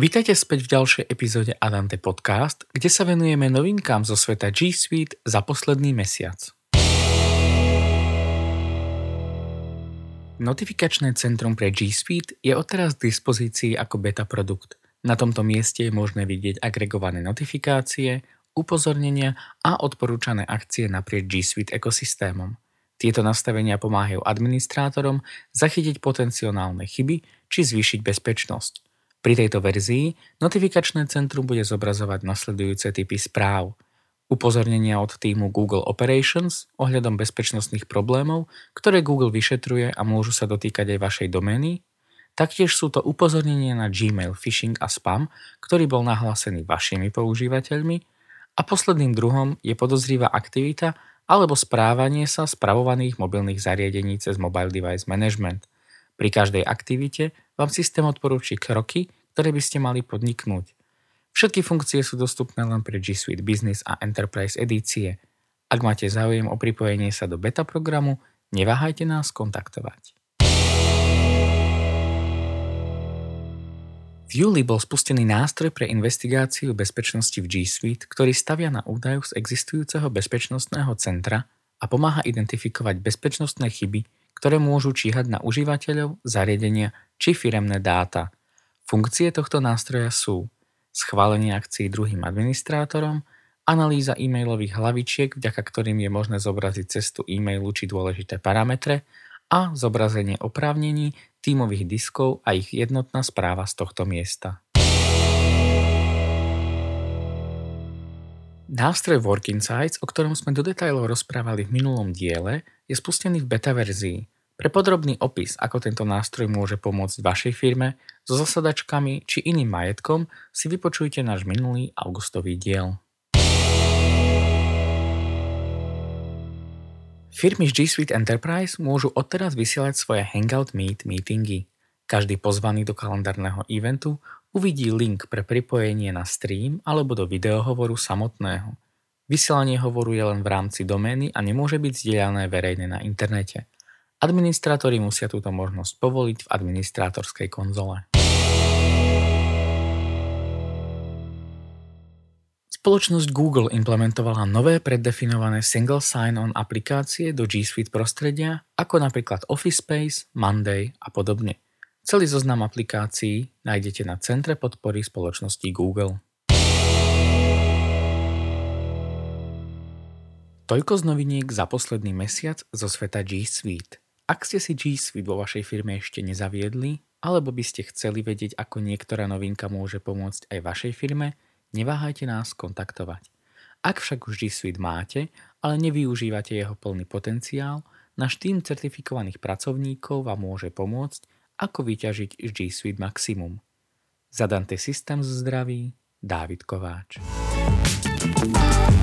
Vítajte späť v ďalšej epizóde Adante Podcast, kde sa venujeme novinkám zo sveta G Suite za posledný mesiac. Notifikačné centrum pre G Suite je odteraz k dispozícii ako beta produkt. Na tomto mieste je možné vidieť agregované notifikácie, upozornenia a odporúčané akcie naprieč G Suite ekosystémom. Tieto nastavenia pomáhajú administrátorom zachytiť potenciálne chyby či zvýšiť bezpečnosť. Pri tejto verzii notifikačné centrum bude zobrazovať nasledujúce typy správ. Upozornenia od týmu Google Operations ohľadom bezpečnostných problémov, ktoré Google vyšetruje a môžu sa dotýkať aj vašej domény. Taktiež sú to upozornenia na Gmail, phishing a spam, ktorý bol nahlásený vašimi používateľmi. A posledným druhom je podozrivá aktivita alebo správanie sa spravovaných mobilných zariadení cez Mobile Device Management – pri každej aktivite vám systém odporúči kroky, ktoré by ste mali podniknúť. Všetky funkcie sú dostupné len pre G Suite Business a Enterprise edície. Ak máte záujem o pripojenie sa do beta programu, neváhajte nás kontaktovať. V júli bol spustený nástroj pre investigáciu bezpečnosti v G Suite, ktorý stavia na údajoch z existujúceho bezpečnostného centra a pomáha identifikovať bezpečnostné chyby, ktoré môžu číhať na užívateľov, zariadenia či firemné dáta. Funkcie tohto nástroja sú schválenie akcií druhým administrátorom, analýza e-mailových hlavičiek, vďaka ktorým je možné zobraziť cestu e-mailu či dôležité parametre a zobrazenie oprávnení, tímových diskov a ich jednotná správa z tohto miesta. Nástroj Work Insights, o ktorom sme do detajlov rozprávali v minulom diele, je spustený v beta verzii. Pre podrobný opis, ako tento nástroj môže pomôcť vašej firme so zasadačkami či iným majetkom, si vypočujte náš minulý augustový diel. Firmy z G Suite Enterprise môžu odteraz vysielať svoje Hangout Meet meetingy. Každý pozvaný do kalendárneho eventu uvidí link pre pripojenie na stream alebo do videohovoru samotného. Vysielanie hovoru je len v rámci domény a nemôže byť zdieľané verejne na internete. Administrátori musia túto možnosť povoliť v administrátorskej konzole. Spoločnosť Google implementovala nové preddefinované single sign-on aplikácie do G Suite prostredia, ako napríklad Office Space, Monday a podobne. Celý zoznam aplikácií nájdete na Centre podpory spoločnosti Google. Toľko z noviniek za posledný mesiac zo sveta G Suite. Ak ste si G Suite vo vašej firme ešte nezaviedli, alebo by ste chceli vedieť, ako niektorá novinka môže pomôcť aj vašej firme, neváhajte nás kontaktovať. Ak však už G Suite máte, ale nevyužívate jeho plný potenciál, náš tým certifikovaných pracovníkov vám môže pomôcť ako vyťažiť G Suite maximum. Zadante systém zdraví, Dávid Kováč. thank you